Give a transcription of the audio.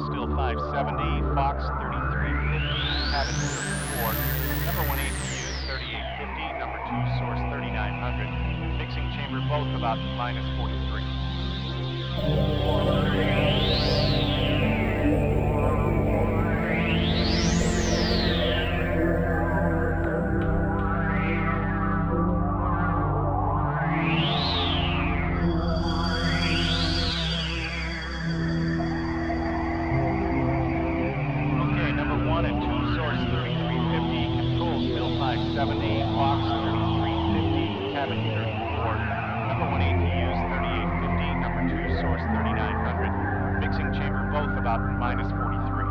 3350, still 570, Fox 3350, cabin 34, number one APU 3850, number two, source 3900, mixing chamber both about minus 43. 570, Fox 3350, cabin 34, number one APUs 3850, number two, source 3900, mixing chamber both about minus 43.